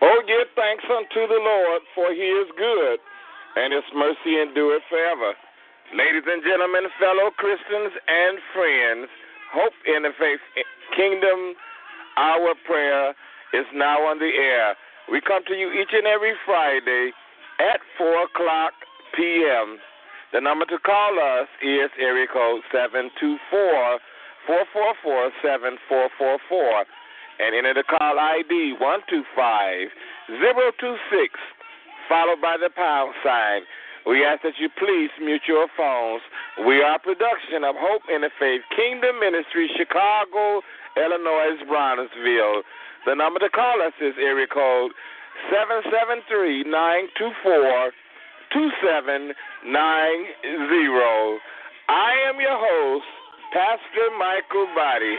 Oh, give thanks unto the Lord, for he is good, and his mercy endureth forever. Ladies and gentlemen, fellow Christians and friends, Hope Interfaith eh, Kingdom, our prayer is now on the air. We come to you each and every Friday at 4 o'clock p.m. The number to call us is area code 724 444 7444 and enter the call ID 125026, followed by the pound sign. We ask that you please mute your phones. We are a production of Hope Interfaith Kingdom Ministry, Chicago, Illinois, Bronzeville. The number to call us is area code 773 924 2790. I am your host, Pastor Mikal Boddie.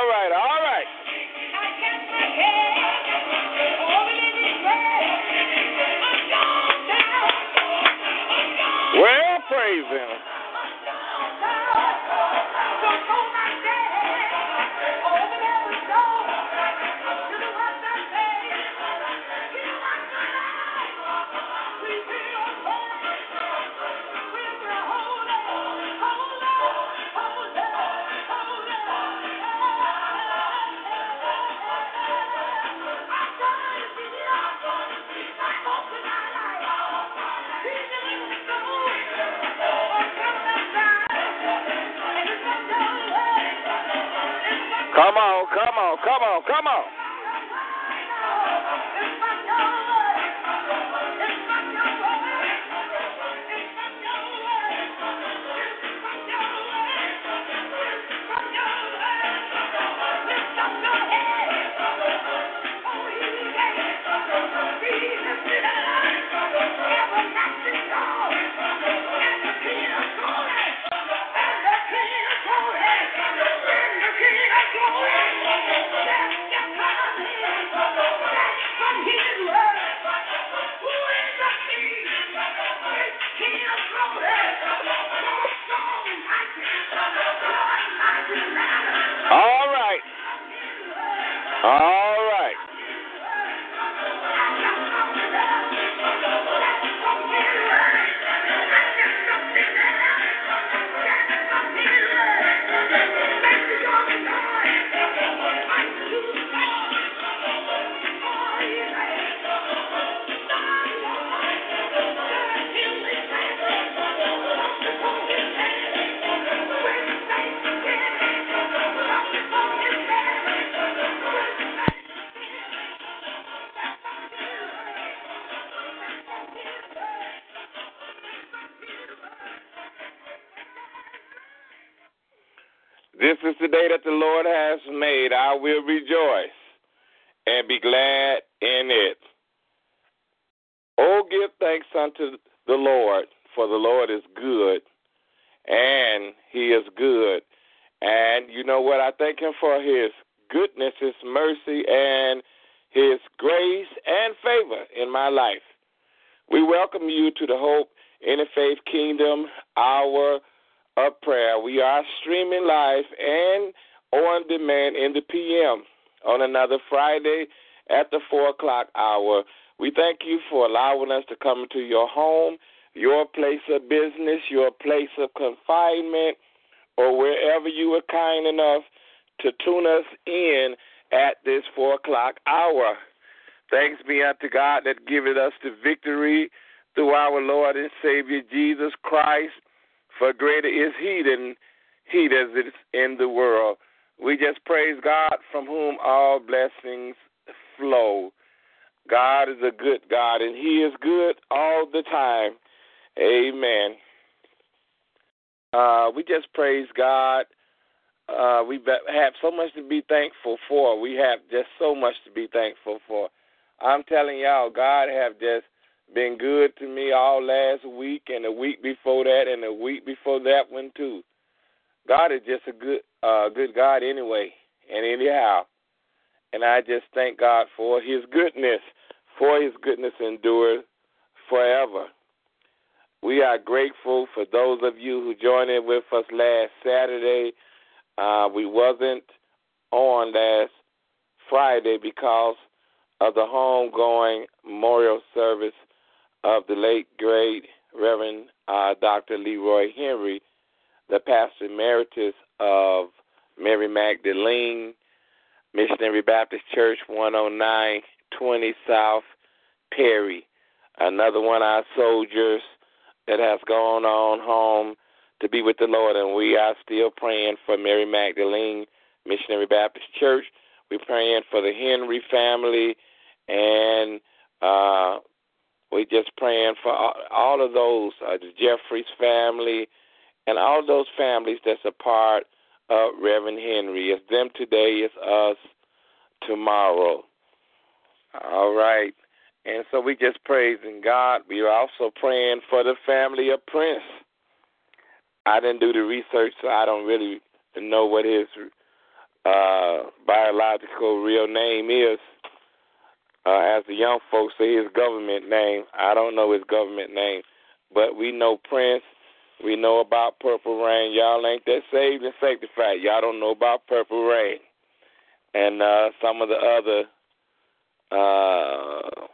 that the Lord has made. I will rejoice and be glad in it. Oh, give thanks unto the Lord, for the Lord is good, and He is good. And you know what? I thank Him for His goodness, His mercy, and His grace and favor in my life. We welcome you to the Hope Interfaith Kingdom Hour of Prayer. We are streaming live and on demand in the PM on another Friday at the 4 o'clock hour. We thank you for allowing us to come into your home, your place of business, your place of confinement, or wherever you were kind enough to tune us in at this 4 o'clock hour. Thanks be unto God that giveth us the victory through our Lord and Savior Jesus Christ. For greater is He than He that is in the world. We just praise God from whom all blessings flow. God is a good God, and He is good all the time. Amen. Uh, we just praise God. Uh, we have so much to be thankful for. We have just so much to be thankful for. I'm telling y'all, God have just been good to me all last week and the week before that and the week before that one too. God is just a good uh good God anyway and anyhow. And I just thank God for his goodness, for his goodness endures forever. We are grateful for those of you who joined in with us last Saturday. Uh, we wasn't on last Friday because of the homegoing memorial service of the late great Reverend uh, Dr. Leroy Henry, the pastor emeritus of Mary Magdalene Missionary Baptist Church, 10920 South Perry. Another one of our soldiers that has gone on home to be with the Lord, and we are still praying for Mary Magdalene Missionary Baptist Church. We're praying for the Henry family, and uh, we're just praying for all, of those, uh, the family, and all those families that's a part of Reverend Henry. It's them today, it's us tomorrow. All right. And so we just praising God. We are also praying for the family of Prince. I didn't do the research, so I don't really know what his uh, biological real name is uh, as the young folks say his government name. I don't know his government name, but we know Prince. We know about Purple Rain. Y'all ain't that saved and sanctified. Y'all don't know about Purple Rain. And uh, some of the other uh,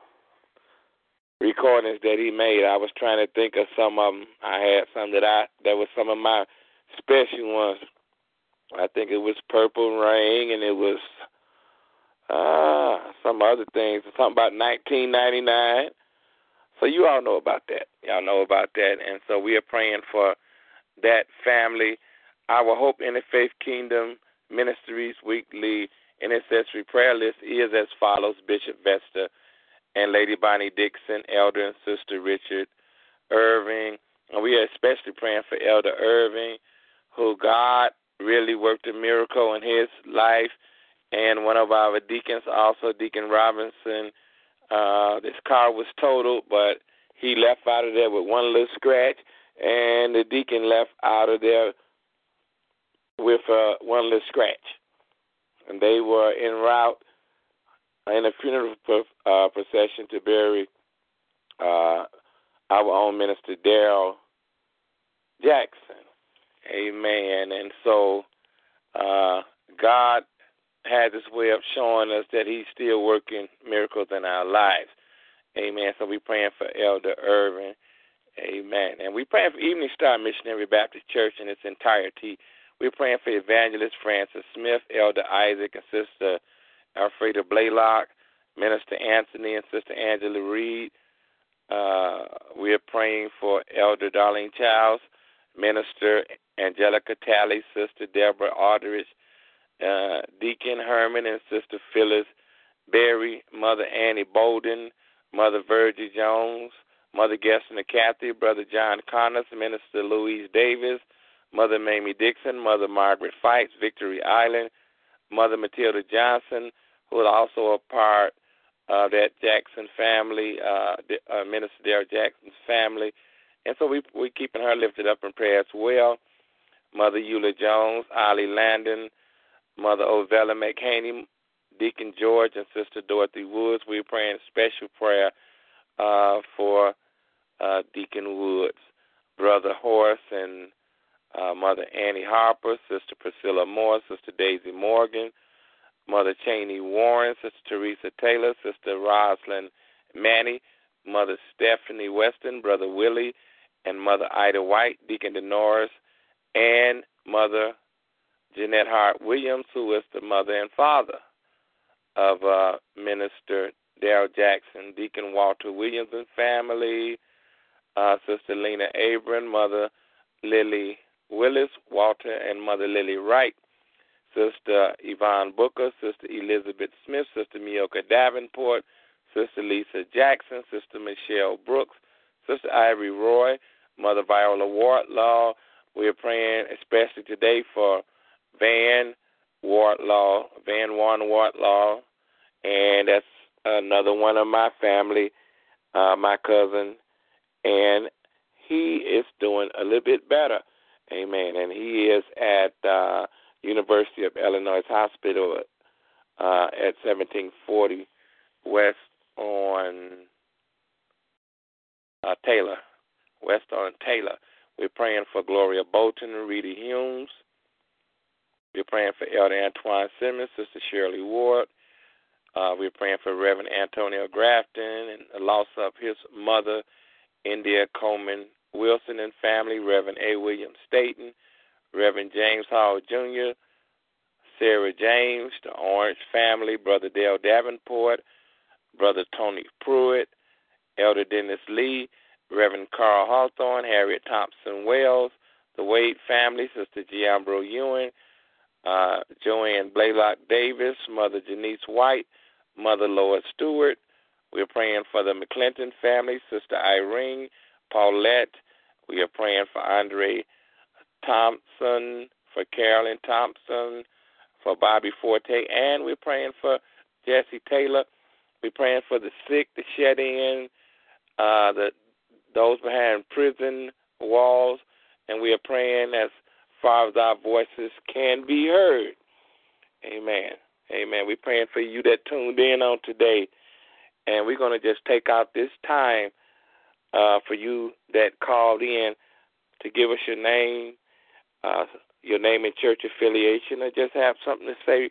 recordings that he made, I was trying to think of some of them. I had some that I that was some of my special ones. I think it was Purple Rain, and it was uh, some other things, something about 1999. So you all know about that. Y'all know about that, and so we are praying for that family. Our Hope in the Faith Kingdom Ministries weekly intercessory prayer list is as follows: Bishop Vesta and Lady Bonnie Dixon, Elder and Sister Richard Irving. And we are especially praying for Elder Irving, who God really worked a miracle in his life and one of our deacons, also Deacon Robinson. Uh, this car was totaled, but he left out of there with one little scratch, and the deacon left out of there with uh, one little scratch. And they were en route in a funeral uh, procession to bury uh, our own minister Daryl Jackson. Amen. And so uh, God has this way of showing us that He's still working miracles in our lives. Amen. So we're praying for Elder Irving. Amen. And we're praying for Evening Star Missionary Baptist Church in its entirety. We're praying for Evangelist Francis Smith, Elder Isaac, and Sister Alfreda Blaylock, Minister Anthony, and Sister Angela Reed. Uh, we are praying for Elder Darlene Childs, Minister Angelica Talley, Sister Deborah Aldrich, uh, Deacon Herman and Sister Phyllis Berry, Mother Annie Bolden, Mother Virgie Jones, Mother Gessner Cathy, Brother John Connors, Minister Louise Davis, Mother Mamie Dixon, Mother Margaret Fights, Victory Island, Mother Matilda Johnson, who is also a part of that Jackson family, uh, uh, Minister Dale Jackson's family. And so we, we're keeping her lifted up in prayer as well. Mother Eula Jones, Ollie Landon, Mother Ovella McHaney, Deacon George and Sister Dorothy Woods. We're praying special prayer uh, for uh, Deacon Woods, Brother Horace and uh, Mother Annie Harper, Sister Priscilla Moore, Sister Daisy Morgan, Mother Cheney Warren, Sister Teresa Taylor, Sister Roslyn Manny, Mother Stephanie Weston, Brother Willie, and Mother Ida White, Deacon Denoris, and Mother Jeanette Hart Williams, who is the mother and father of uh, Minister Daryl Jackson, Deacon Walter Williams and family, uh, Sister Lena Abram, Mother Lily Willis, Walter and Mother Lily Wright, Sister Yvonne Booker, Sister Elizabeth Smith, Sister Mioka Davenport, Sister Lisa Jackson, Sister Michelle Brooks, Sister Ivory Roy, Mother Viola Wardlaw. We are praying especially today for Van Wardlaw, Van Warren Wardlaw, and that's another one of my family, uh, my cousin, and he is doing a little bit better. Amen. And he is at uh, University of Illinois Hospital uh, at 1740 West on uh, Taylor, West on Taylor. We're praying for Gloria Bolton and Rita Humes. We're praying for Elder Antoine Simmons, Sister Shirley Ward. Uh, we're praying for Reverend Antonio Grafton and the loss of his mother, India Coleman Wilson and family, Reverend A. William Staten, Reverend James Hall Jr., Sarah James, the Orange family, Brother Dale Davenport, Brother Tony Pruitt, Elder Dennis Lee, Reverend Carl Hawthorne, Harriet Thompson Wells, the Wade family, Sister Giambro Ewing, uh, Joanne Blaylock Davis, Mother Janice White, Mother Lois Stewart. We're praying for the McClinton family, Sister Irene, Paulette. We are praying for Andre Thompson, for Carolyn Thompson, for Bobby Forte, and we're praying for Jesse Taylor. We're praying for the sick, the shed in, uh, the those behind prison walls, and we are praying as far as our voices can be heard. Amen. Amen. We're praying for you that tuned in on today, and we're going to just take out this time uh, for you that called in to give us your name, uh, your name and church affiliation, or just have something to say.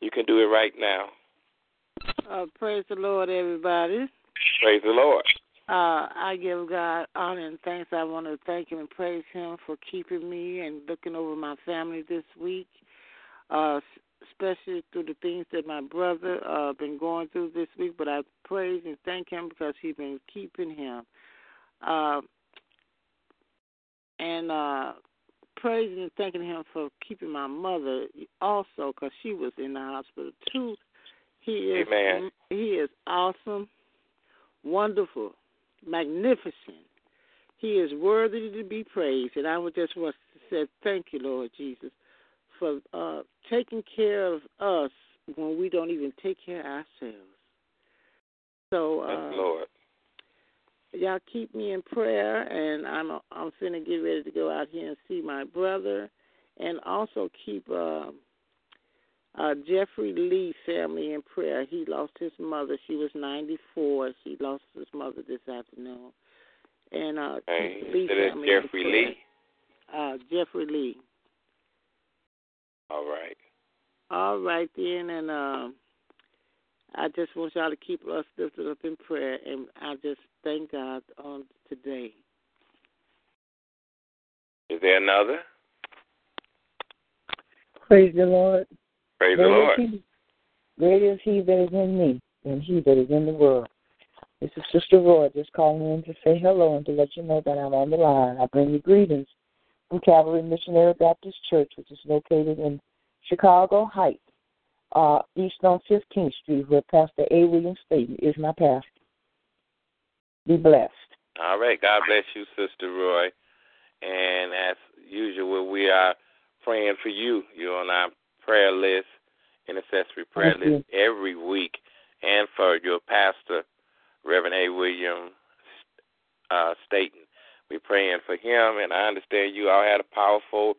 You can do it right now. Uh, praise the Lord, everybody. Praise the Lord. Uh, I give God honor and thanks. I want to thank Him and praise Him for keeping me and looking over my family this week, uh, especially through the things that my brother uh, been going through this week. But I praise and thank Him because He's been keeping him, uh, and uh, praising and thanking Him for keeping my mother also because she was in the hospital too. He is Amen. He is awesome, wonderful magnificent. He is worthy to be praised. And I would just want to say thank you, Lord Jesus, for uh, taking care of us when we don't even take care of ourselves. So, uh, Lord. Y'all keep me in prayer, and I'm I'm finna get ready to go out here and see my brother, and also keep uh, uh, Jeffrey Lee family in prayer. He lost his mother. She was 94. She lost his mother this afternoon. And uh, hey, Lee family Jeffrey Lee. Uh, Jeffrey Lee. All right. All right then, and uh, I just want y'all to keep us lifted up in prayer, and I just thank God on today. Is there another? Praise the Lord. Praise the Lord. He, great is He that is in me than He that is in the world. This is Sister Roy just calling in to say hello and to let you know that I'm on the line. I bring you greetings from Calvary Missionary Baptist Church, which is located in Chicago Heights, uh, east on 15th Street, where Pastor A. William Staten is my pastor. Be blessed. All right. God bless you, Sister Roy. And as usual, we are praying for you. You're on our prayer list, intercessory prayer Thank list every week, and for your pastor, Reverend A. William uh, Staten. We're praying for him, and I understand you all had a powerful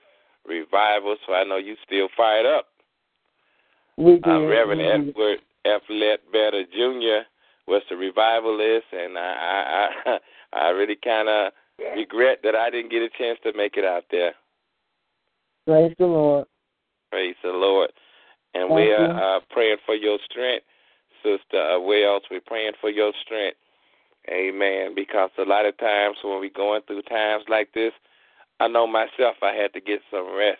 revival, so I know you still fired up. We did. Uh, Reverend did. Edward F. Ledbetter Jr. was the revivalist, and I I I, I really kind of regret that I didn't get a chance to make it out there. Praise the Lord. Praise the Lord. And Thank we are uh, praying for your strength, Sister Wells. We're praying for your strength. Amen. Because a lot of times when we're going through times like this, I know myself I had to get some rest.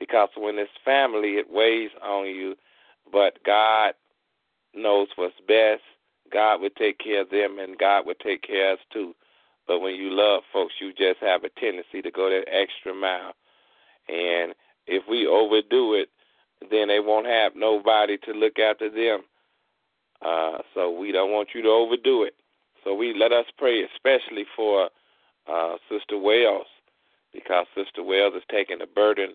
Because when it's family, it weighs on you. But God knows what's best. God will take care of them, and God will take care of us too. But when you love folks, you just have a tendency to go that extra mile. And if we overdo it, then they won't have nobody to look after them. Uh, so we don't want you to overdo it. So we let us pray, especially for uh, Sister Wells, because Sister Wells is taking the burden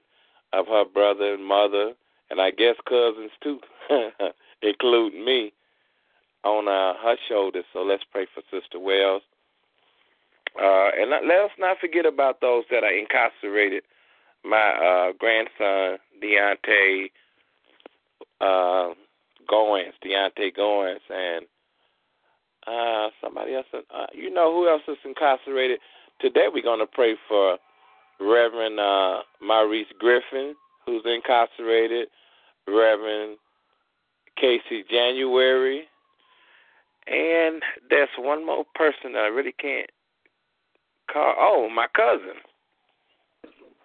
of her brother and mother, and I guess cousins too, including me, on uh, her shoulders. So let's pray for Sister Wells. Uh, and let us not forget about those that are incarcerated. My uh, grandson, Deontay uh, Goins, Deontay Goins, and uh, somebody else. Uh, you know who else is incarcerated? Today we're going to pray for Reverend uh, Maurice Griffin, who's incarcerated, Reverend Casey January, and there's one more person that I really can't call. Oh, my cousin.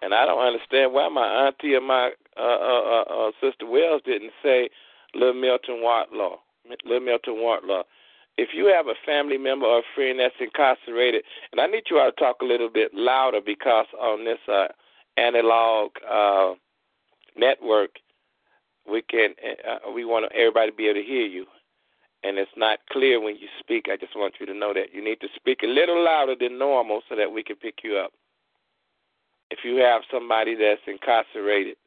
And I don't understand why my auntie or my uh, uh, uh, uh, sister Wells didn't say Little Milton Wardlaw. Little Milton Wardlaw. If you have a family member or a friend that's incarcerated, and I need you all to talk a little bit louder because on this uh, analog uh, network, we can uh, we want everybody to be able to hear you, and it's not clear when you speak. I just want you to know that you need to speak a little louder than normal so that we can pick you up. If you have somebody that's incarcerated,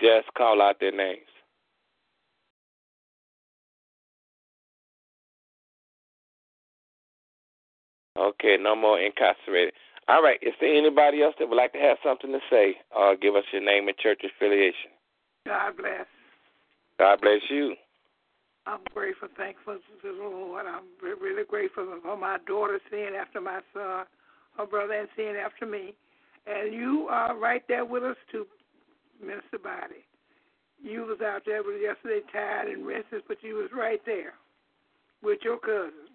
just call out their names. Okay, no more incarcerated. All right, is there anybody else that would like to have something to say or give us your name and church affiliation? God bless. God bless you. I'm grateful, thankful to the Lord. I'm really grateful for my daughter seeing after my son, her brother, and seeing after me. And you are right there with us too, Minister Boddie. You was out there with yesterday tired and restless, but you was right there with your cousin.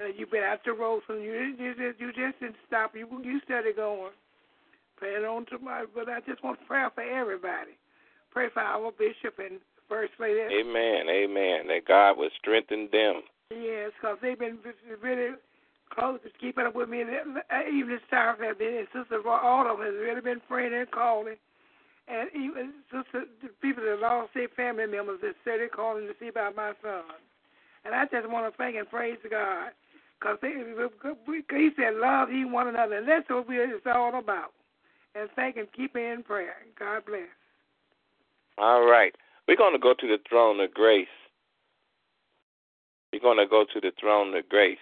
And you've been out the road, so you you just you just didn't stop. You you started going. Praying on to my, but I just want prayer for everybody. Pray for our bishop and first lady. Amen. Amen. That God would strengthen them. Yes, because they've been really close to keeping up with me. And even time, have been, and Sister Autumn has really been praying and calling. And even Sister, the people that lost their family members that said they're calling to see about my son. And I just want to thank and praise God. Because he said, love ye one another. And that's what it's all about. And thank and keep in prayer. God bless. All right. We're going to go to the throne of grace. We're going to go to the throne of grace.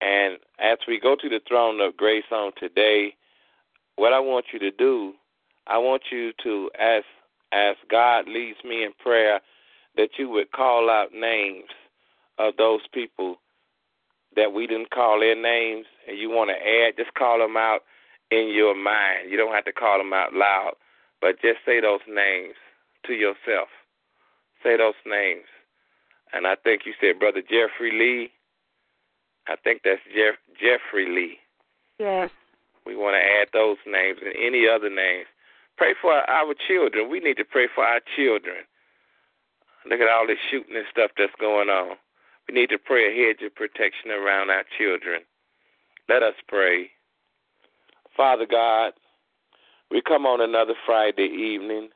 And as we go to the throne of grace on today, what I want you to do, I want you to, ask as God leads me in prayer, that you would call out names of those people that we didn't call their names, and you want to add, just call them out in your mind. You don't have to call them out loud, but just say those names to yourself. Say those names. And I think you said Brother Jeffrey Lee. I think that's Jeff, Jeffrey Lee. Yes. We want to add those names and any other names. Pray for our children. We need to pray for our children. Look at all this shooting and stuff that's going on. We need to pray a hedge of protection around our children. Let us pray. Father God, we come on another Friday evening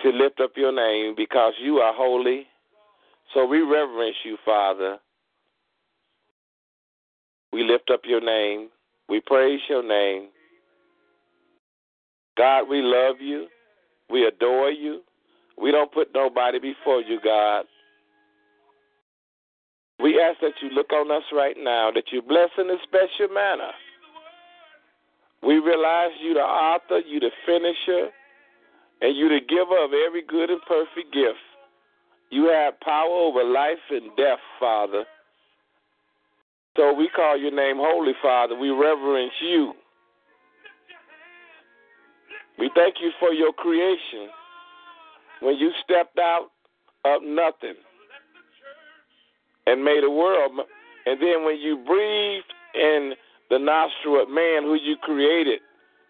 to lift up your name because you are holy. So we reverence you, Father. We lift up your name. We praise your name. God, we love you. We adore you. We don't put nobody before you, God. We ask that you look on us right now, that you bless in a special manner. We realize you the author, you the finisher and you the giver of every good and perfect gift. You have power over life and death, Father. So we call your name Holy Father. We reverence you. We thank you for your creation. When you stepped out of nothing and made a world, and then when you breathed in the nostril of man who you created,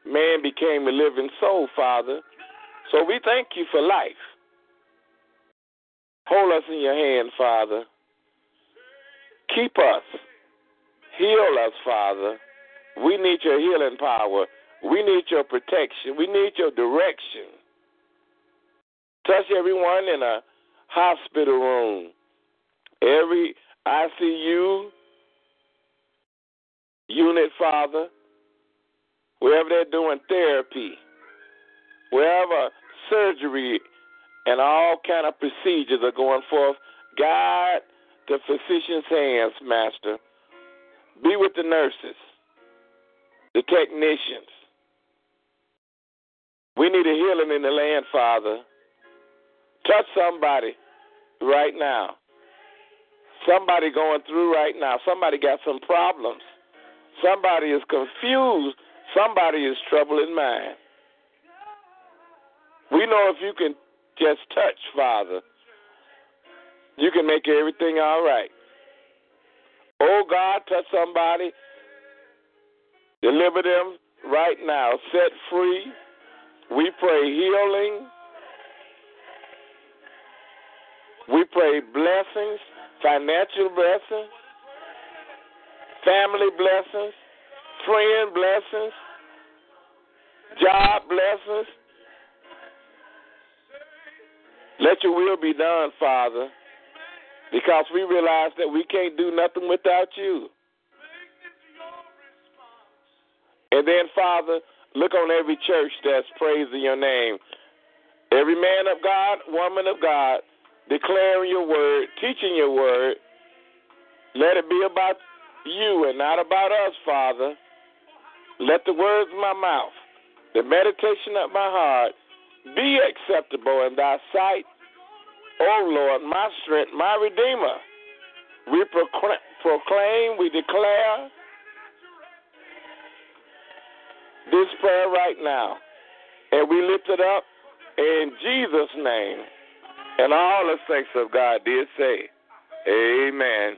man became a living soul, Father. So we thank you for life. Hold us in your hand, Father. Keep us. Heal us, Father. We need your healing power. We need your protection. We need your direction. Touch everyone in a hospital room, every ICU unit, Father, wherever they're doing therapy, wherever surgery and all kind of procedures are going forth, guide the physician's hands, Master. Be with the nurses, the technicians. We need a healing in the land, Father. Touch somebody right now. Somebody going through right now. Somebody got some problems. Somebody is confused. Somebody is troubled in mind. We know if you can just touch, Father, you can make everything all right. Oh God, touch somebody, deliver them right now, set free. We pray healing. We pray blessings, financial blessings, family blessings, friend blessings, job blessings. Let your will be done, Father, because we realize that we can't do nothing without you. And then, Father, look on every church that's praising your name. Every man of God, woman of God, declaring your word, teaching your word. Let it be about you and not about us, Father. Let the words of my mouth, the meditation of my heart, be acceptable in thy sight, O Lord, my strength, my redeemer. We proclaim, we declare this prayer right now, and we lift it up in Jesus' name. And all the saints of God did say, Amen.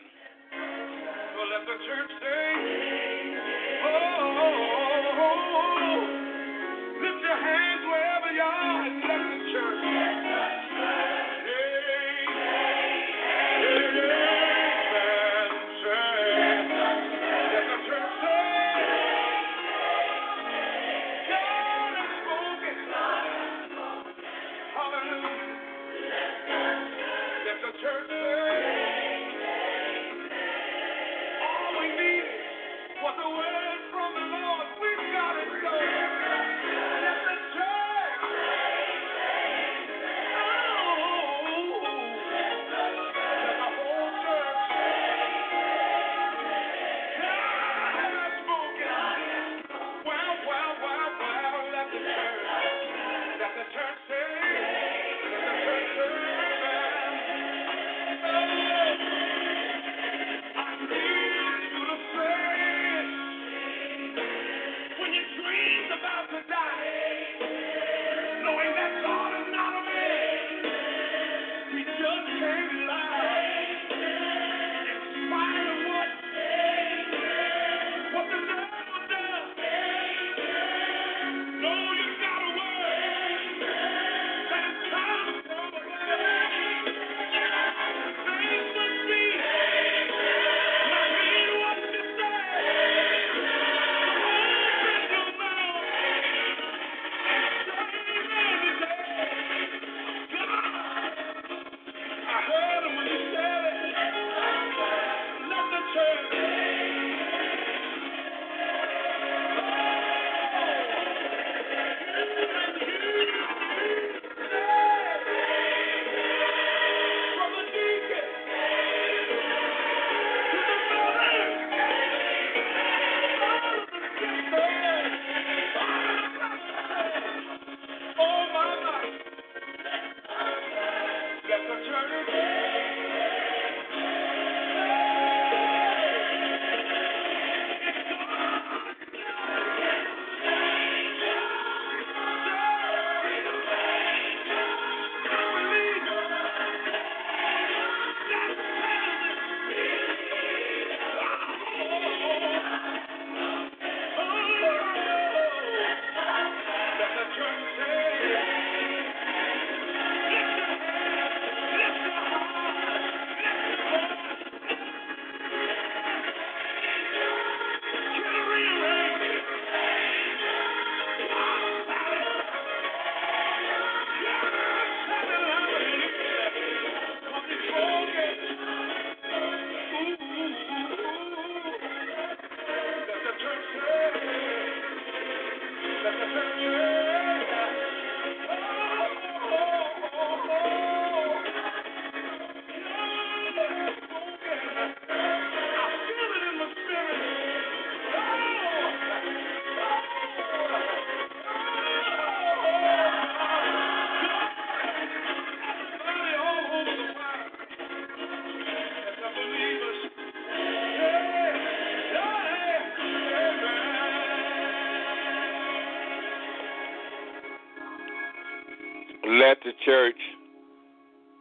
Let the church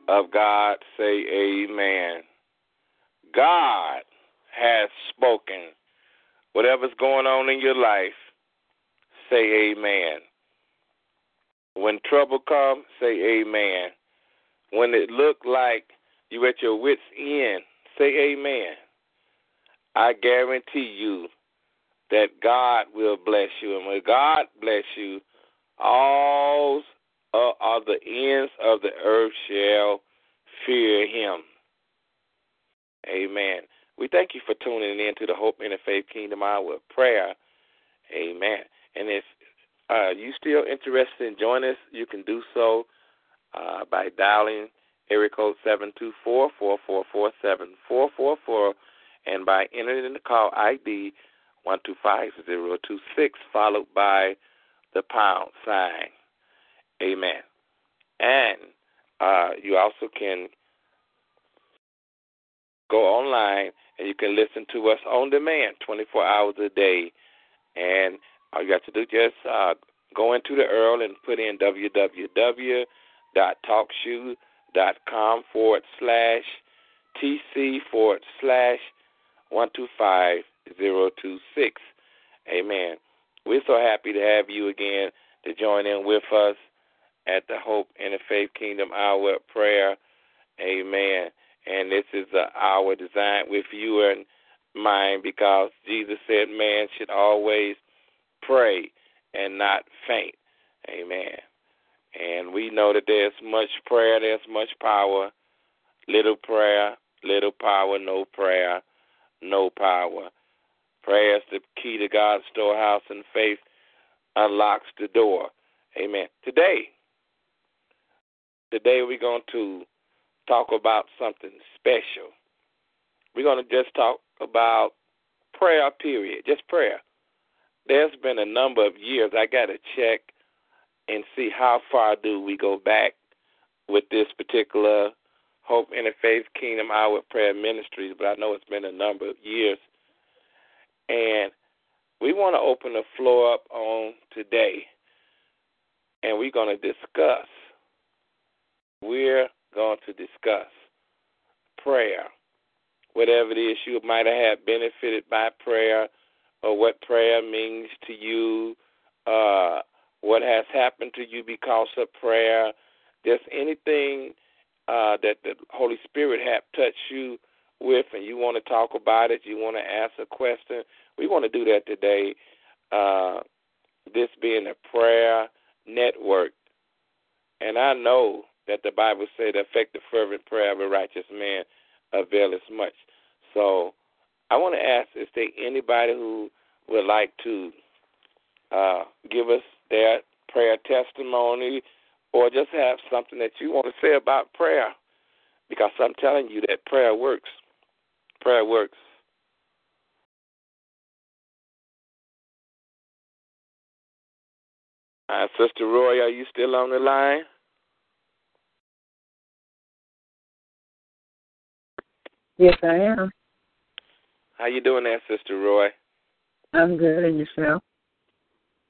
of God say amen. God has spoken. Whatever's going on in your life, say amen. When trouble comes, say amen. When it look like you're at your wits end, say amen. I guarantee you that God will bless you. And when God bless you, all the ends of the earth shall fear him. Amen. We thank you for tuning in to the Hope Interfaith Kingdom Hour of Prayer. Amen. And if uh, you still interested in joining us, you can do so uh, by dialing area code seven two four four four four seven four four four, and by entering the call ID one two five zero two six, followed by the pound sign. Amen. And uh, you also can go online and you can listen to us on demand 24 hours a day. And all you have to do just uh, go into the URL and put in www.talkshoe.com forward slash TC forward slash 125026. Amen. We're so happy to have you again to join in with us at the Hope and the Faith Kingdom Hour of Prayer. Amen. And this is an hour designed with you in mind because Jesus said man should always pray and not faint. Amen. And we know that there's much prayer, there's much power. Little prayer, little power, no prayer, no power. Prayer is the key to God's storehouse, and faith unlocks the door. Amen. Today, today we're going to talk about something special. We're going to just talk about prayer, period, just prayer. There's been a number of years. I got to check and see how far do we go back with this particular Hope Interfaith Kingdom Hour Prayer Ministries, but I know it's been a number of years. And we want to open the floor up on today, and we're going to discuss. We're going to discuss prayer, whatever it is you might have benefited by prayer, or what prayer means to you, uh, what has happened to you because of prayer. Just anything uh, that the Holy Spirit have touched you with, and you want to talk about it, you want to ask a question. We want to do that today. Uh, this being a prayer network, and I know that the Bible said the effective fervent prayer of a righteous man availeth much. So I want to ask is there anybody who would like to uh, give us their prayer testimony or just have something that you want to say about prayer? Because I'm telling you that prayer works. Prayer works. Uh, Sister Roy, are you still on the line? Yes, I am. How you doing there, Sister Roy? I'm good, and yourself?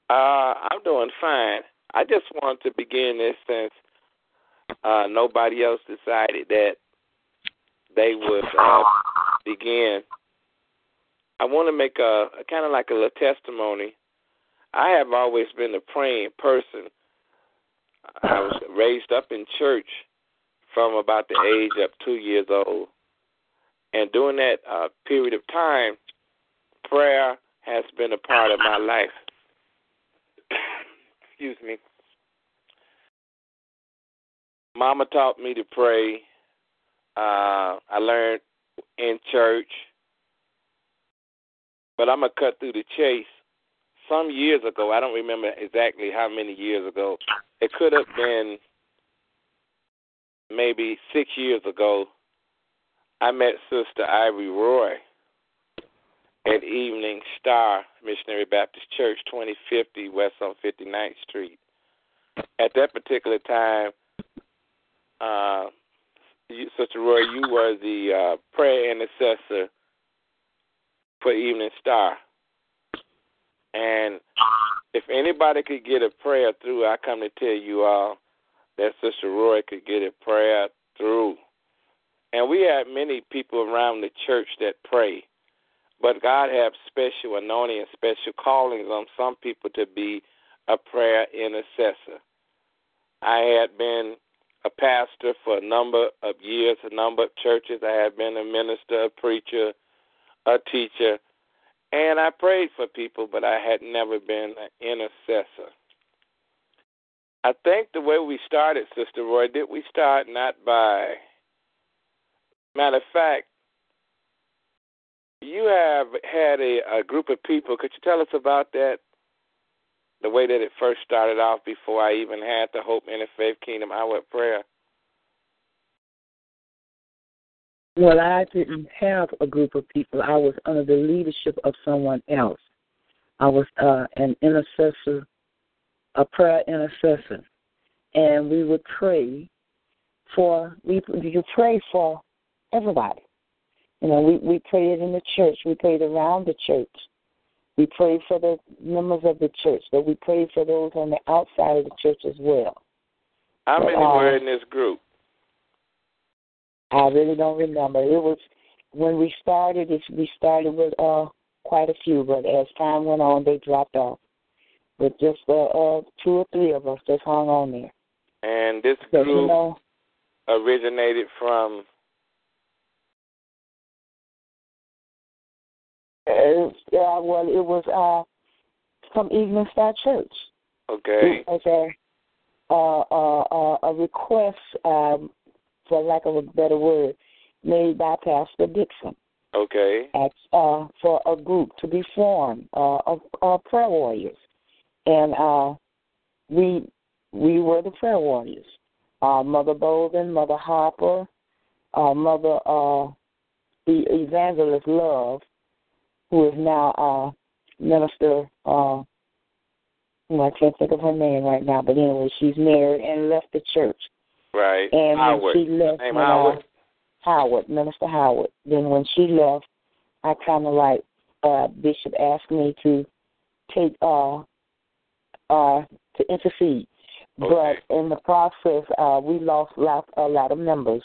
Uh, I'm doing fine. I just want to begin this since uh, nobody else decided that they would uh, begin. I want to make a, a kind of like a little testimony. I have always been a praying person. I was raised up in church from about the age of two years old. And during that uh, period of time, prayer has been a part of my life. Excuse me. Mama taught me to pray. Uh, I learned in church. But I'm going to cut through the chase. Some years ago, I don't remember exactly how many years ago, it could have been maybe six years ago. I met Sister Ivory Roy at Evening Star Missionary Baptist Church, 2050 West on 59th Street. At that particular time, uh, you, Sister Roy, you were the uh, prayer intercessor for Evening Star. And if anybody could get a prayer through, I come to tell you all that Sister Roy could get a prayer through. And we have many people around the church that pray. But God has special anointing and special callings on some people to be a prayer intercessor. I had been a pastor for a number of years, a number of churches. I had been a minister, a preacher, a teacher, and I prayed for people, but I had never been an intercessor. I think the way we started, Sister Roy, did we start not by. Matter of fact, you have had a, a group of people. Could you tell us about that? The way that it first started off before I even had the Hope Interfaith Kingdom Hour Prayer. Well, I didn't have a group of people. I was under the leadership of someone else. I was uh, an intercessor, a prayer intercessor, and we would pray for we you pray for everybody. You know, we we prayed in the church. We prayed around the church. We prayed for the members of the church, but we prayed for those on the outside of the church as well. How many uh, were in this group? I really don't remember. It was when we started. It, we started with uh quite a few, but as time went on, they dropped off. But just uh, uh two or three of us just hung on there. And this So you group know, originated from uh, yeah, well, it was uh from Evening Star Church. okay, It was a uh, uh, uh, a request, um, for lack of a better word, made by Pastor Dixon. okay, asked uh, for a group to be formed uh, of uh, prayer warriors, and uh, we we were the prayer warriors. Uh, Mother Bolden, Mother Harper, uh, Mother uh, the Evangelist Love, who is now uh, Minister. Uh, well, I can't think of her name right now, but anyway, she's married and left the church. right. And Howard. when she left, Name when, Howard. Howard, Minister Howard. Then when she left, I kind of like uh, Bishop asked me to take uh uh to intercede, Okay. but in the process, uh, we lost lot, a lot of members,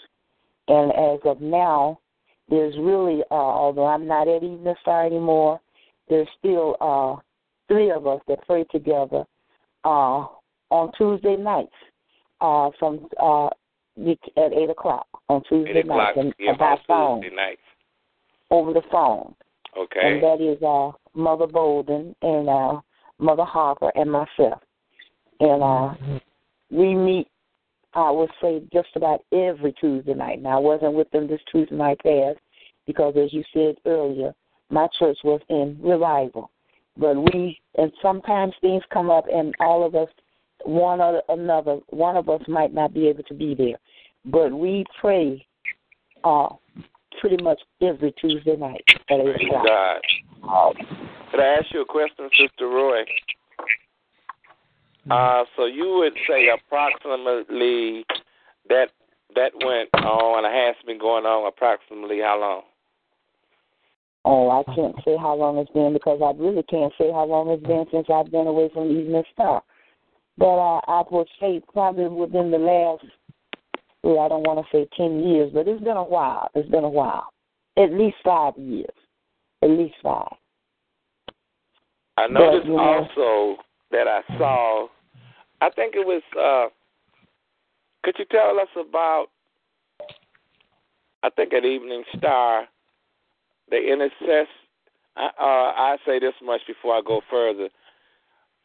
and as of now, there's really uh, although I'm not at Evening Star anymore, there's still uh three of us that pray together uh on Tuesday nights uh from uh at eight o'clock on Tuesday Eight nights and p.m. by phone nights. over the phone. Okay. And that is uh Mother Bolden and uh Mother Harper and myself. And uh we meet I would say just about every Tuesday night. Now I wasn't with them this Tuesday night past because as you said earlier, my church was in revival. But we and sometimes things come up and all of us one or another one of us might not be able to be there. But we pray uh pretty much every Tuesday night at eight Praise o'clock. God. Could I ask you a question, Sister Roy? Uh, so you would say approximately that that went on and has been going on approximately how long? Oh, I can't say how long it's been because I really can't say how long it's been since I've been away from Evening Star. But uh, I would say probably within the last, well, I don't want to say 10 years, but it's been a while. It's been a while. At least five years. At least five. I noticed know- also that I saw. I think it was. uh Could you tell us about? I think at Evening Star, the intercess. I, uh, I say this much before I go further.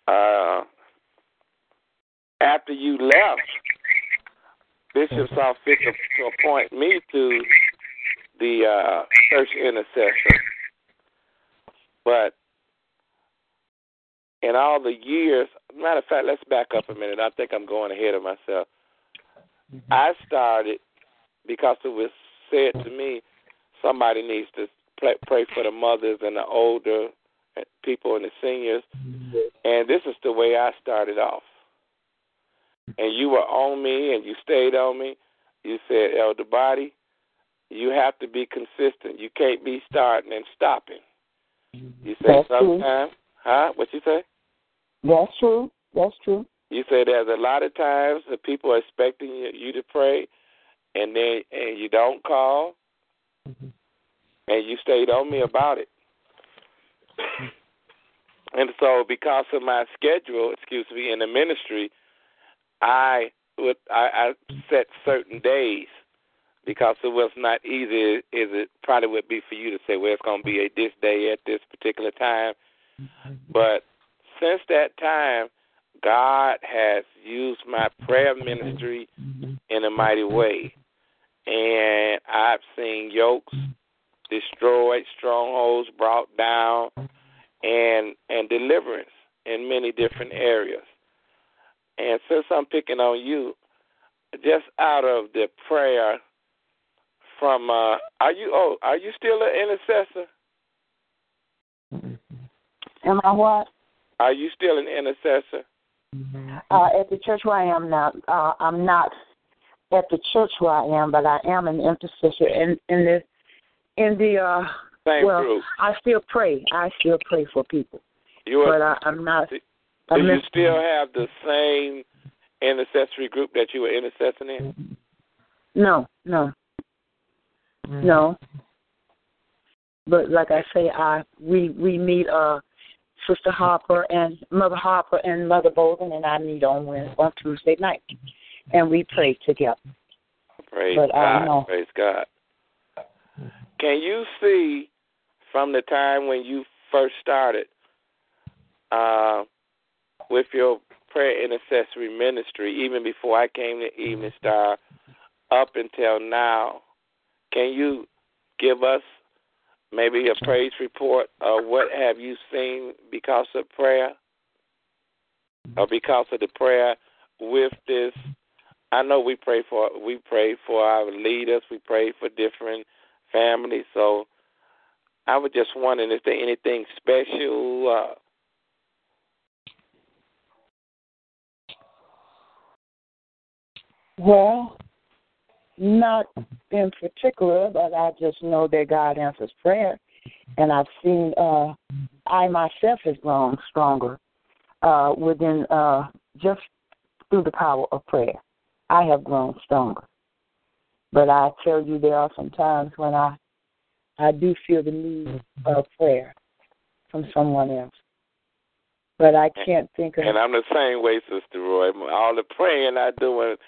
Uh, after you left, Bishop saw fit to, to appoint me to the uh, church intercessor. But in all the years, matter of fact, let's back up a minute. I think I'm going ahead of myself. Mm-hmm. I started because it was said to me somebody needs to pray, pray for the mothers and the older people and the seniors, mm-hmm. and this is the way I started off. And you were on me, and you stayed on me. You said, Elder Boddie, you have to be consistent. You can't be starting and stopping. You say That's sometimes, huh? What you say? That's true. That's true. You say there's a lot of times that people are expecting you, you to pray, and then and you don't call, mm-hmm. and you stayed on me about it. Mm-hmm. And so, because of my schedule, excuse me, in the ministry, I would I, I set certain days because it was not easy as it probably would be for you to say, well, it's going to be a this day at this particular time. But since that time, God has used my prayer ministry in a mighty way. And I've seen yokes destroyed, strongholds brought down, and and deliverance in many different areas. And since I'm picking on you, just out of the prayer from uh are you oh are you still an intercessor? Am I what? Are you still an intercessor? Uh, at the church where I am now, uh, I'm not at the church where I am, but I am an intercessor in in the in the uh. Same well, group. I still pray. I still pray for people, You are, but I, I'm not. do I'm you not- still have the same intercessory group that you were intercessing in? No, no, no. But like I say, I we we meet uh Sister Harper and Mother Harper and Mother Bolden and I meet on Wednesday, on Tuesday night, and we pray together. Praise But, uh, God. no. Praise God. Can you see from the time when you first started uh, with your prayer intercessory ministry, even before I came to Evening Star, up until now, can you give us maybe a praise report of what have you seen because of prayer or because of the prayer with this I know we pray for we pray for our leaders, we pray for different families. So I was just wondering is there anything special? Uh, Well, not in particular, but I just know that God answers prayer, and I've seen uh, I myself has grown stronger uh, within uh, just through the power of prayer. I have grown stronger, but I tell you, there are some times when I I do feel the need of prayer from someone else, but I can't think of. and I'm the same way, Sister Roy. All the praying I do, and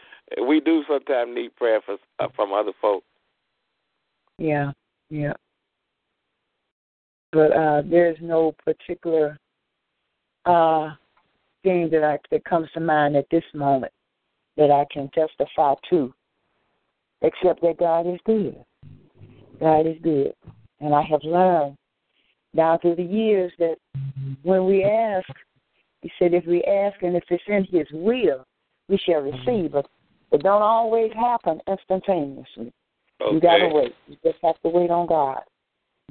we do sometimes need prayer for, uh, from other folks. Yeah, yeah. But uh there's no particular uh thing that I that comes to mind at this moment that I can testify to. Except that God is good. God is good. And I have learned down through the years that when we ask, he said if we ask and if it's in his will, we shall receive. But it don't always happen instantaneously. You gotta wait. You just have to wait on God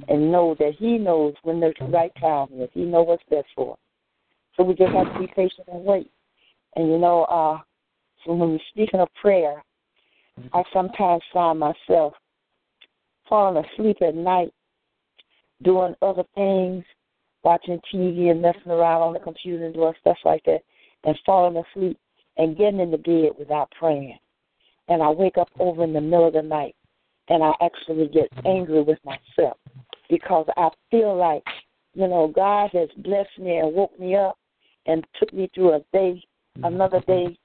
and know that He knows when the right time is. He knows what's best for us. So we just have to be patient and wait. And you know, uh, so when you're speaking of prayer, I sometimes find myself falling asleep at night, doing other things, watching TV and messing around on the computer and doing stuff like that, and falling asleep and getting in the bed without praying. And I wake up over in the middle of the night and I actually get angry with myself because I feel like, you know, God has blessed me and woke me up and took me through a day, another day,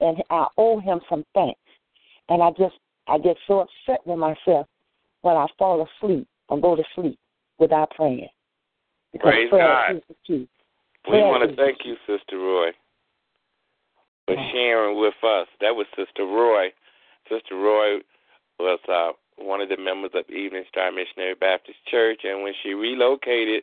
and I owe Him some thanks. And I just, I get so upset with myself when I fall asleep or go to sleep without praying. Because Praise prayer God. is the key. We want to thank you, Sister Roy, for sharing with us. That was Sister Roy. Sister Roy was uh, one of the members of Evening Star Missionary Baptist Church, and when she relocated,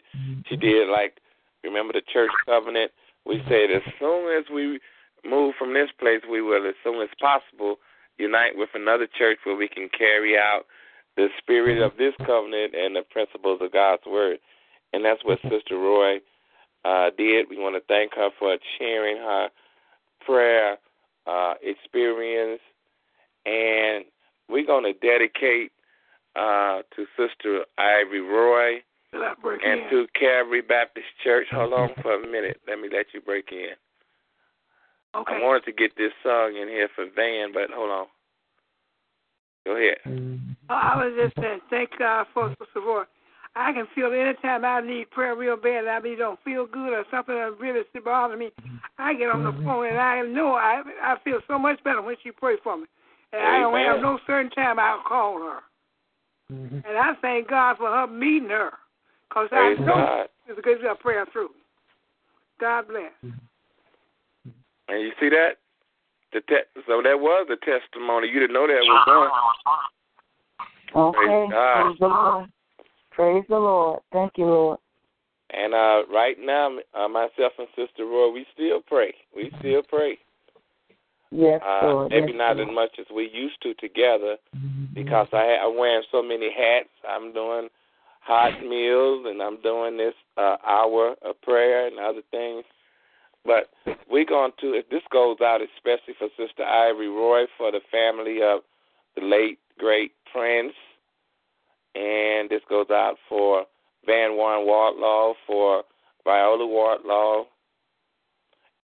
she did like remember the church covenant. We said as soon as we move from this place, we will, as soon as possible, unite with another church where we can carry out the spirit of this covenant and the principles of God's word. And that's what Sister Roy uh, did. We want to thank her for sharing her prayer uh, experience, and we're going to dedicate uh, to Sister Ivy Roy Till I break and in. to Calvary Baptist Church. Hold on for a minute. Let me let you break in. Okay. I wanted to get this song in here for Van, but hold on. Go ahead. Oh, I was just saying, thank God for Sister Roy. I can feel anytime I need prayer real bad, and I really don't feel good or something that really bothers me. I get on the mm-hmm. phone and I know I I feel so much better when she prays for me. And I don't have no certain time I'll call her. Mm-hmm. And I thank God for her meeting her, cause I know it's a good prayer through. God bless. Mm-hmm. And you see that? The te- so that was the testimony. You didn't know that was done. Okay. Praise God. Praise the Lord. Praise the Lord. Thank you, Lord. And uh, right now, uh, myself and Sister Roy, we still pray. We still pray. Yes, Uh, Lord. maybe yes, not Lord. as much as we used to together, because I ha- I'm wearing so many hats. I'm doing hot meals, and I'm doing this uh, hour of prayer and other things. But we're going to. If this goes out, especially for Sister Ivory Roy, for the family of the late great Prince, and this goes out for Van Warren Wardlaw, for Viola Wardlaw,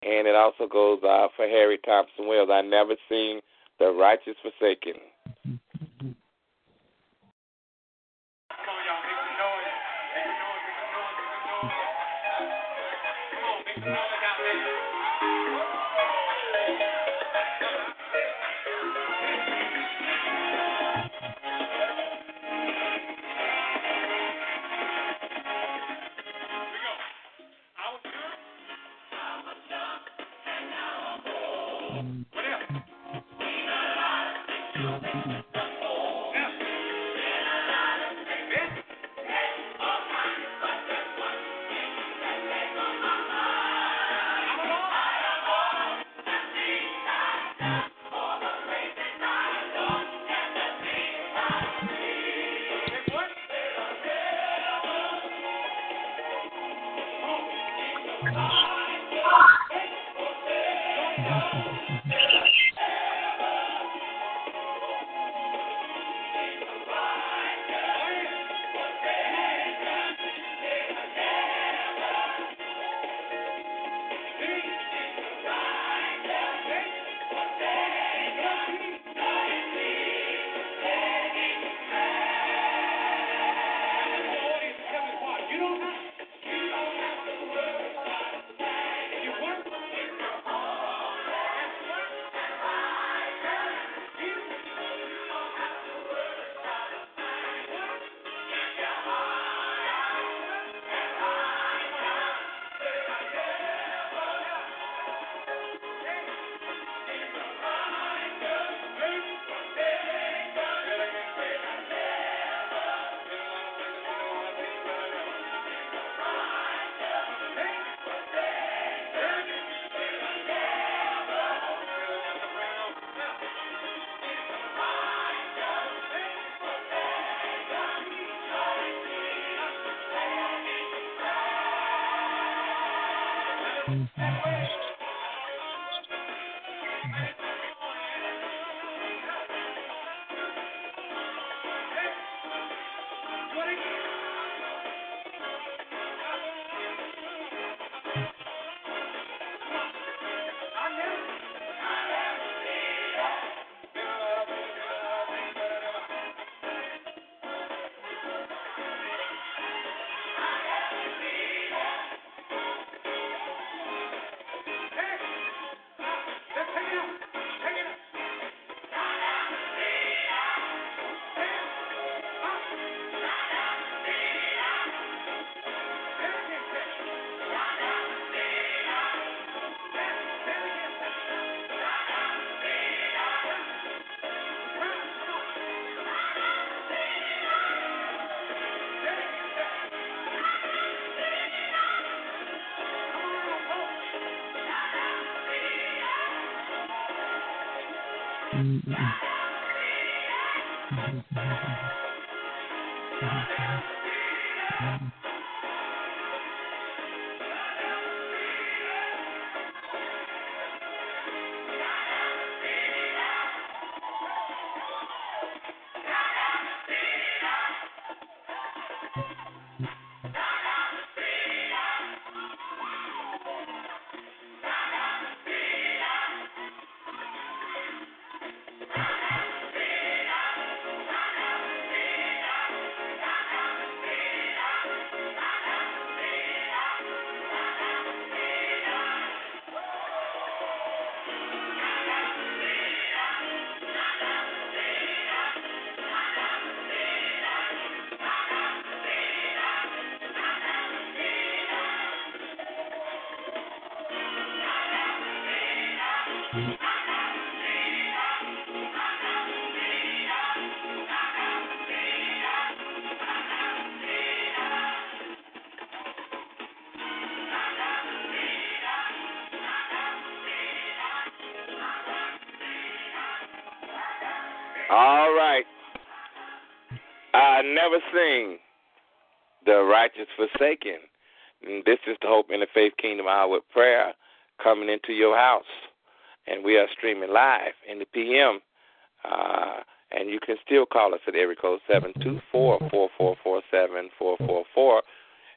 and it also goes out for Harry Thompson Wells. I never seen the righteous forsaken. Mm-hmm. Mm-hmm. I never seen the righteous forsaken. And this is the Hope Interfaith Kingdom Hour with prayer coming into your house. And we are streaming live in the PM. Uh, and you can still call us at area code 724-4447-444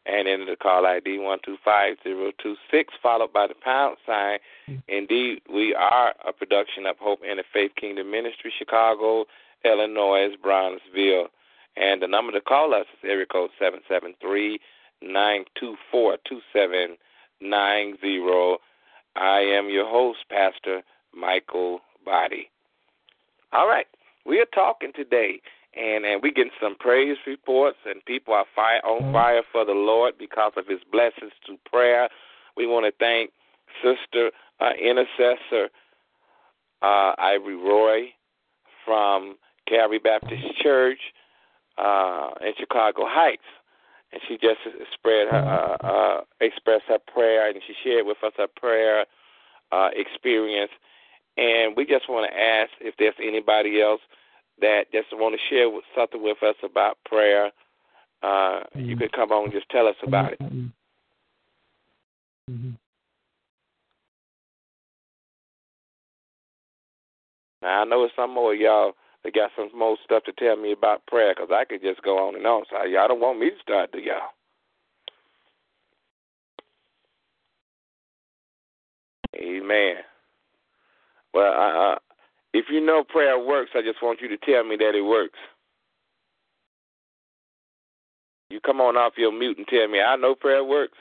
and enter the call ID 125026 followed by the pound sign. Indeed, we are a production of Hope Interfaith Kingdom Ministry, Chicago, Illinois, Bronzeville. And the number to call us is area code 773-924-2790. I am your host, Pastor Mikal Boddie. All right, we are talking today, and and we getting some praise reports, and people are fire on fire for the Lord because of His blessings through prayer. We want to thank Sister uh, Intercessor uh, Ivory Roy from Calvary Baptist Church uh, in Chicago Heights, and she just spread her uh, uh, expressed her prayer, and she shared with us her prayer uh, experience. And we just want to ask if there's anybody else that just want to share with, something with us about prayer. Uh, You could come on and just tell us about it. Mhm. Now I know some more of y'all that got some more stuff to tell me about prayer, 'cause I could just go on and on. So y'all don't want me to start, do y'all? Amen. Well, if you know prayer works, I just want you to tell me that it works. You come on off your mute and tell me I know prayer works.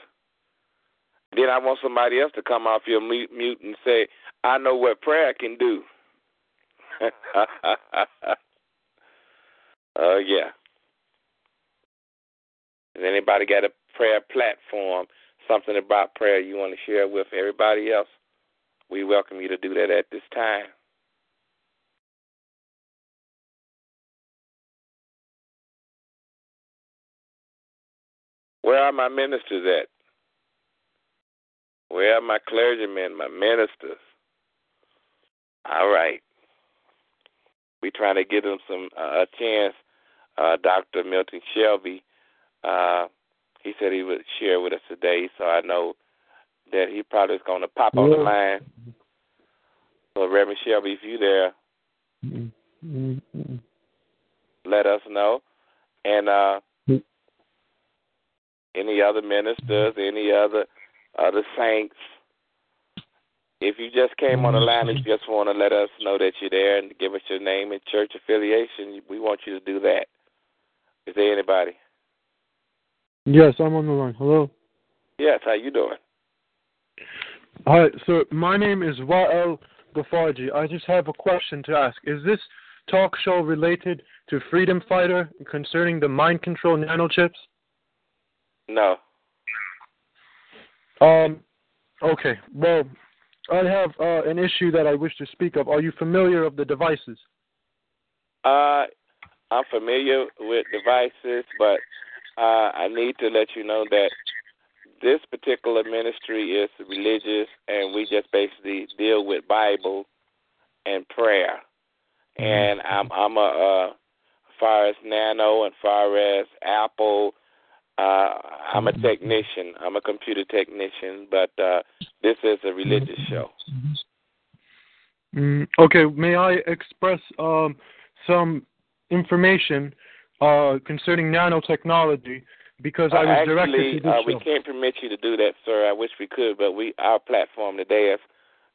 Then I want somebody else to come off your mute and say I know what prayer can do. Oh yeah. Has anybody got a prayer platform, something about prayer you want to share with everybody else? We welcome you to do that at this time. Where are my ministers at? Where are my clergymen, my ministers? All right. We trying to give them some uh, a chance. Uh, Dr. Milton Shelby, uh, he said he would share with us today, so I know that he probably is going to pop on the line. So, Reverend Shelby, if you there, Mhm. Mhm. let us know. And uh, Mm. any other ministers, any other other saints. If you just came on the line and you just want to let us know that you're there and give us your name and church affiliation, we want you to do that. Is there anybody? Yes, I'm on the line. Hello. Yes, how you doing? Hi, so my name is Wael Gafarji. I just have a question to ask. Is this talk show related to Freedom Fighter concerning the mind control nanochips? No. Um, okay. Well, I have uh, an issue that I wish to speak of. Are you familiar of the devices? Uh, I'm familiar with devices, but uh, I need to let you know that this particular ministry is religious, and we just basically deal with Bible and prayer. And I'm I'm a uh, far as Nano and far as Apple. Uh, I'm a technician. I'm a computer technician, but uh, this is a religious show. Mm, okay. May I express um, some information uh, concerning nanotechnology because I was directed Actually, to this uh, we show. can't permit you to do that, sir. I wish we could, but we our platform today is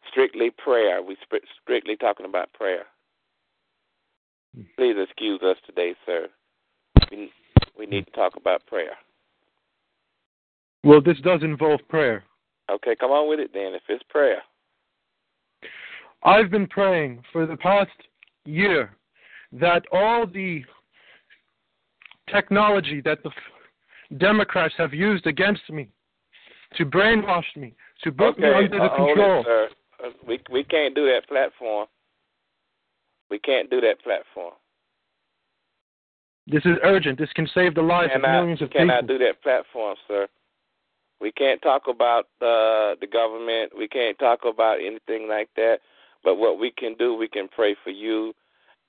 strictly prayer. We sp- strictly talking about prayer. Please excuse us today, sir. We we need to talk about prayer. Well, this does involve prayer. Okay, come on with it then. If it's prayer, I've been praying for the past year that all the technology that the Democrats have used against me to brainwash me, to put okay. me under the uh, control. it, sir. Uh, We we can't do that platform. We can't do that platform. This is urgent. This can save the lives of millions of people. cannot do that platform, sir. We can't talk about uh, the government. We can't talk about anything like that. But what we can do, we can pray for you.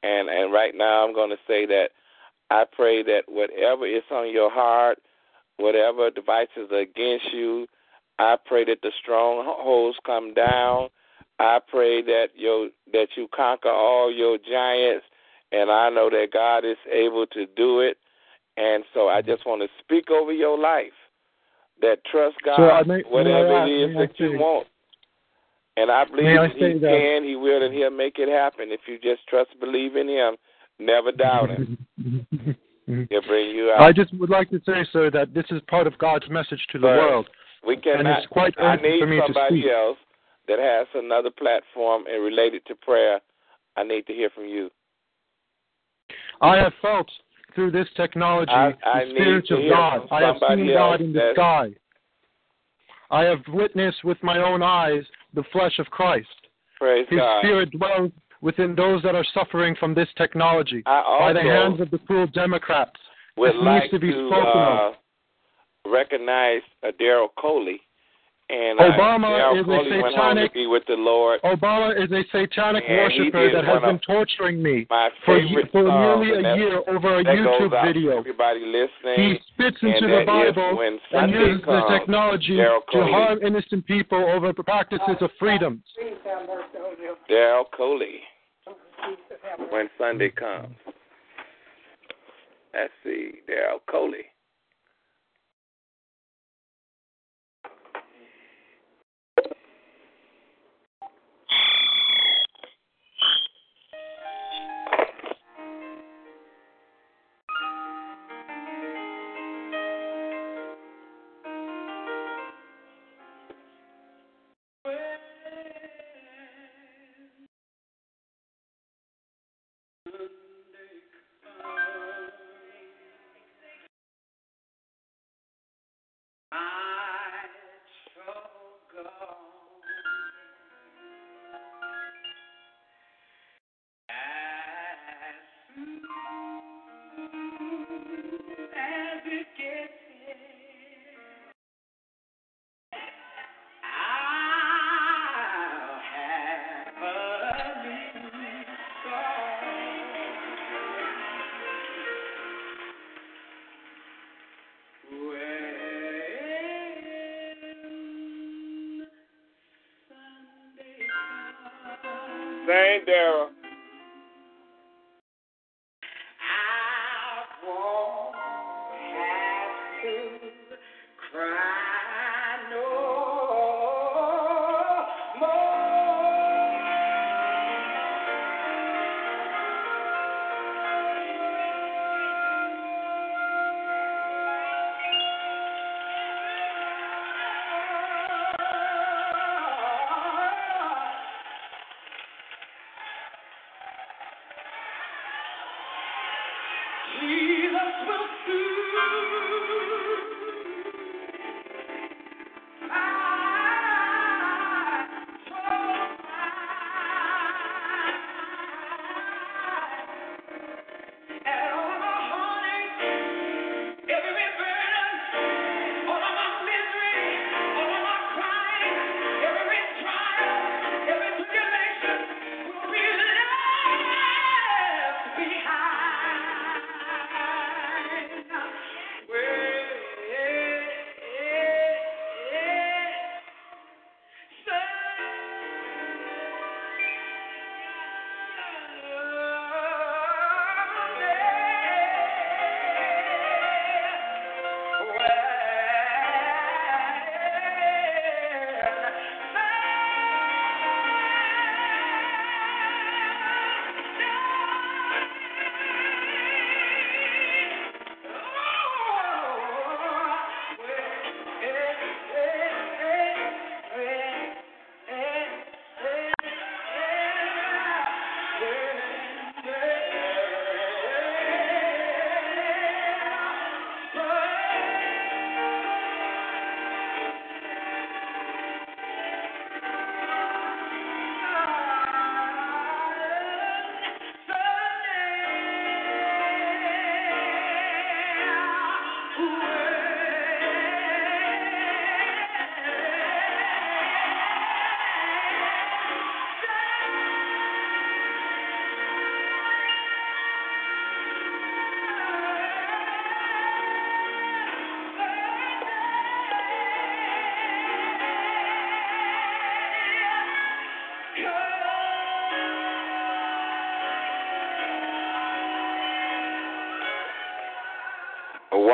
And and right now, I'm going to say that I pray that whatever is on your heart, whatever devices are against you, I pray that the strongholds come down. I pray that your that you conquer all your giants, and I know that God is able to do it. And so I just want to speak over your life that trust God, So may- whatever I- it is that you want. And I believe I He that- can, He will, and He'll make it happen if you just trust, believe in Him, never doubt Him. He'll bring you out. I just would like to say, sir, that this is part of God's message to the world. We cannot. and it's quite I need for me to somebody else that has another platform and related to prayer. I need to hear from you. I have felt through this technology I- I the Spirit of God. I have seen God in the sky. I have witnessed with my own eyes the flesh of Christ. Praise His God. Spirit dwells within those that are suffering from this technology by the hands of the cruel Democrats. would This like needs to be to spoken uh, of. recognize uh, Daryl Coley. And Obama uh, Daryl is a Coley went home to satanic- with the Lord. Obama is a satanic And worshiper that has been torturing me for, for nearly a year over a YouTube goes out to video. Everybody He spits into the Bible and uses the technology to Coley. harm innocent people over practices of freedom. Daryl Coley. When Sunday comes. Let's see, Daryl Coley. Jesus will soon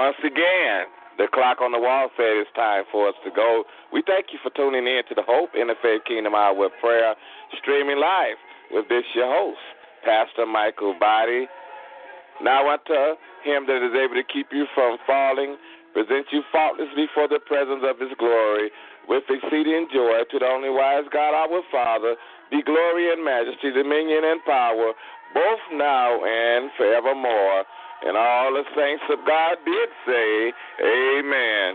Once again, the clock on the wall said it's time for us to go. We thank you for tuning in to the Hope Interfaith Kingdom Hour with Prayer, streaming live with this your host, Pastor Mikal Boddie. Now unto him that is able to keep you from falling, present you faultless before the presence of his glory, with exceeding joy to the only wise God our Father, be glory and majesty, dominion and power, both now and forevermore. And all the saints of God did say, Amen.